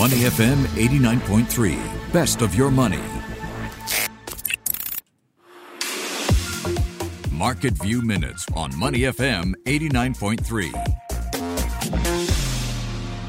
Money FM 89.3. Best of your money. Market View Minutes on Money FM 89.3.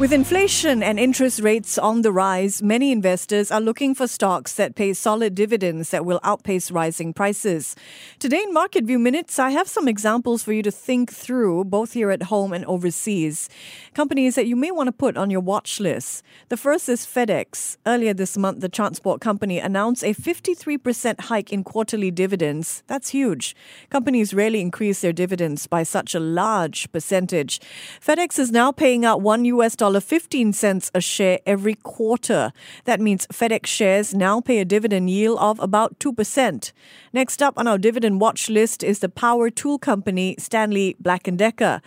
With inflation and interest rates on the rise, many investors are looking for stocks that pay solid dividends that will outpace rising prices. Today in Market View Minutes, I have some examples for you to think through, both here at home and overseas. Companies that you may want to put on your watch list. The first is FedEx. Earlier this month, the transport company announced a 53% hike in quarterly dividends. That's huge. Companies rarely increase their dividends by such a large percentage. FedEx is now paying out one US dollar $1.15 a share every quarter. That means FedEx shares now pay a dividend yield of about 2%. Next up on our dividend watch list is the power tool company Stanley Black & Decker.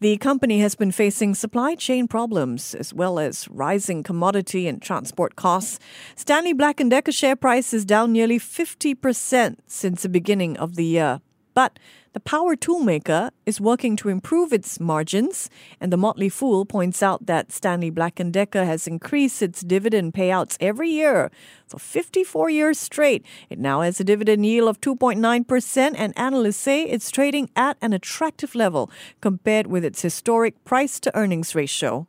The company has been facing supply chain problems as well as rising commodity and transport costs. Stanley Black & Decker share price is down nearly 50% since the beginning of the year. But the power toolmaker is working to improve its margins, and the Motley Fool points out that Stanley Black & Decker has increased its dividend payouts every year for 54 years straight. It now has a dividend yield of 2.9%, and analysts say it's trading at an attractive level compared with its historic price to earnings ratio.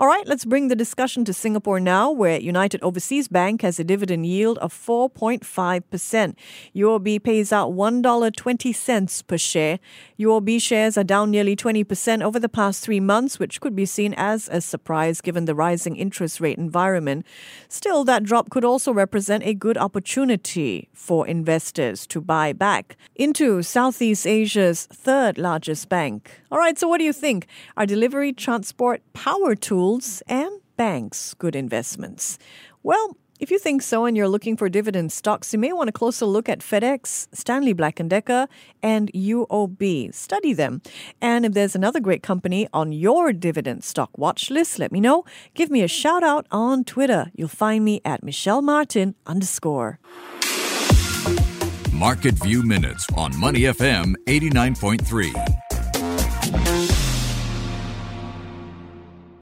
All right, let's bring the discussion to Singapore now, where United Overseas Bank has a dividend yield of 4.5%. UOB pays out $1.20 per share. UOB shares are down nearly 20% over the past three months, which could be seen as a surprise given the rising interest rate environment. Still, that drop could also represent a good opportunity for investors to buy back into Southeast Asia's third largest bank. All right, so what do you think? Are delivery, transport, power tools, schools and banks good investments? Well, if you think so and you're looking for dividend stocks, you may want a closer look at FedEx, Stanley Black & Decker, and UOB. Study them. And if there's another great company on your dividend stock watch list, let me know. Give me a shout out on Twitter. You'll find me at Michelle Martin underscore. Market View Minutes on Money FM 89.3.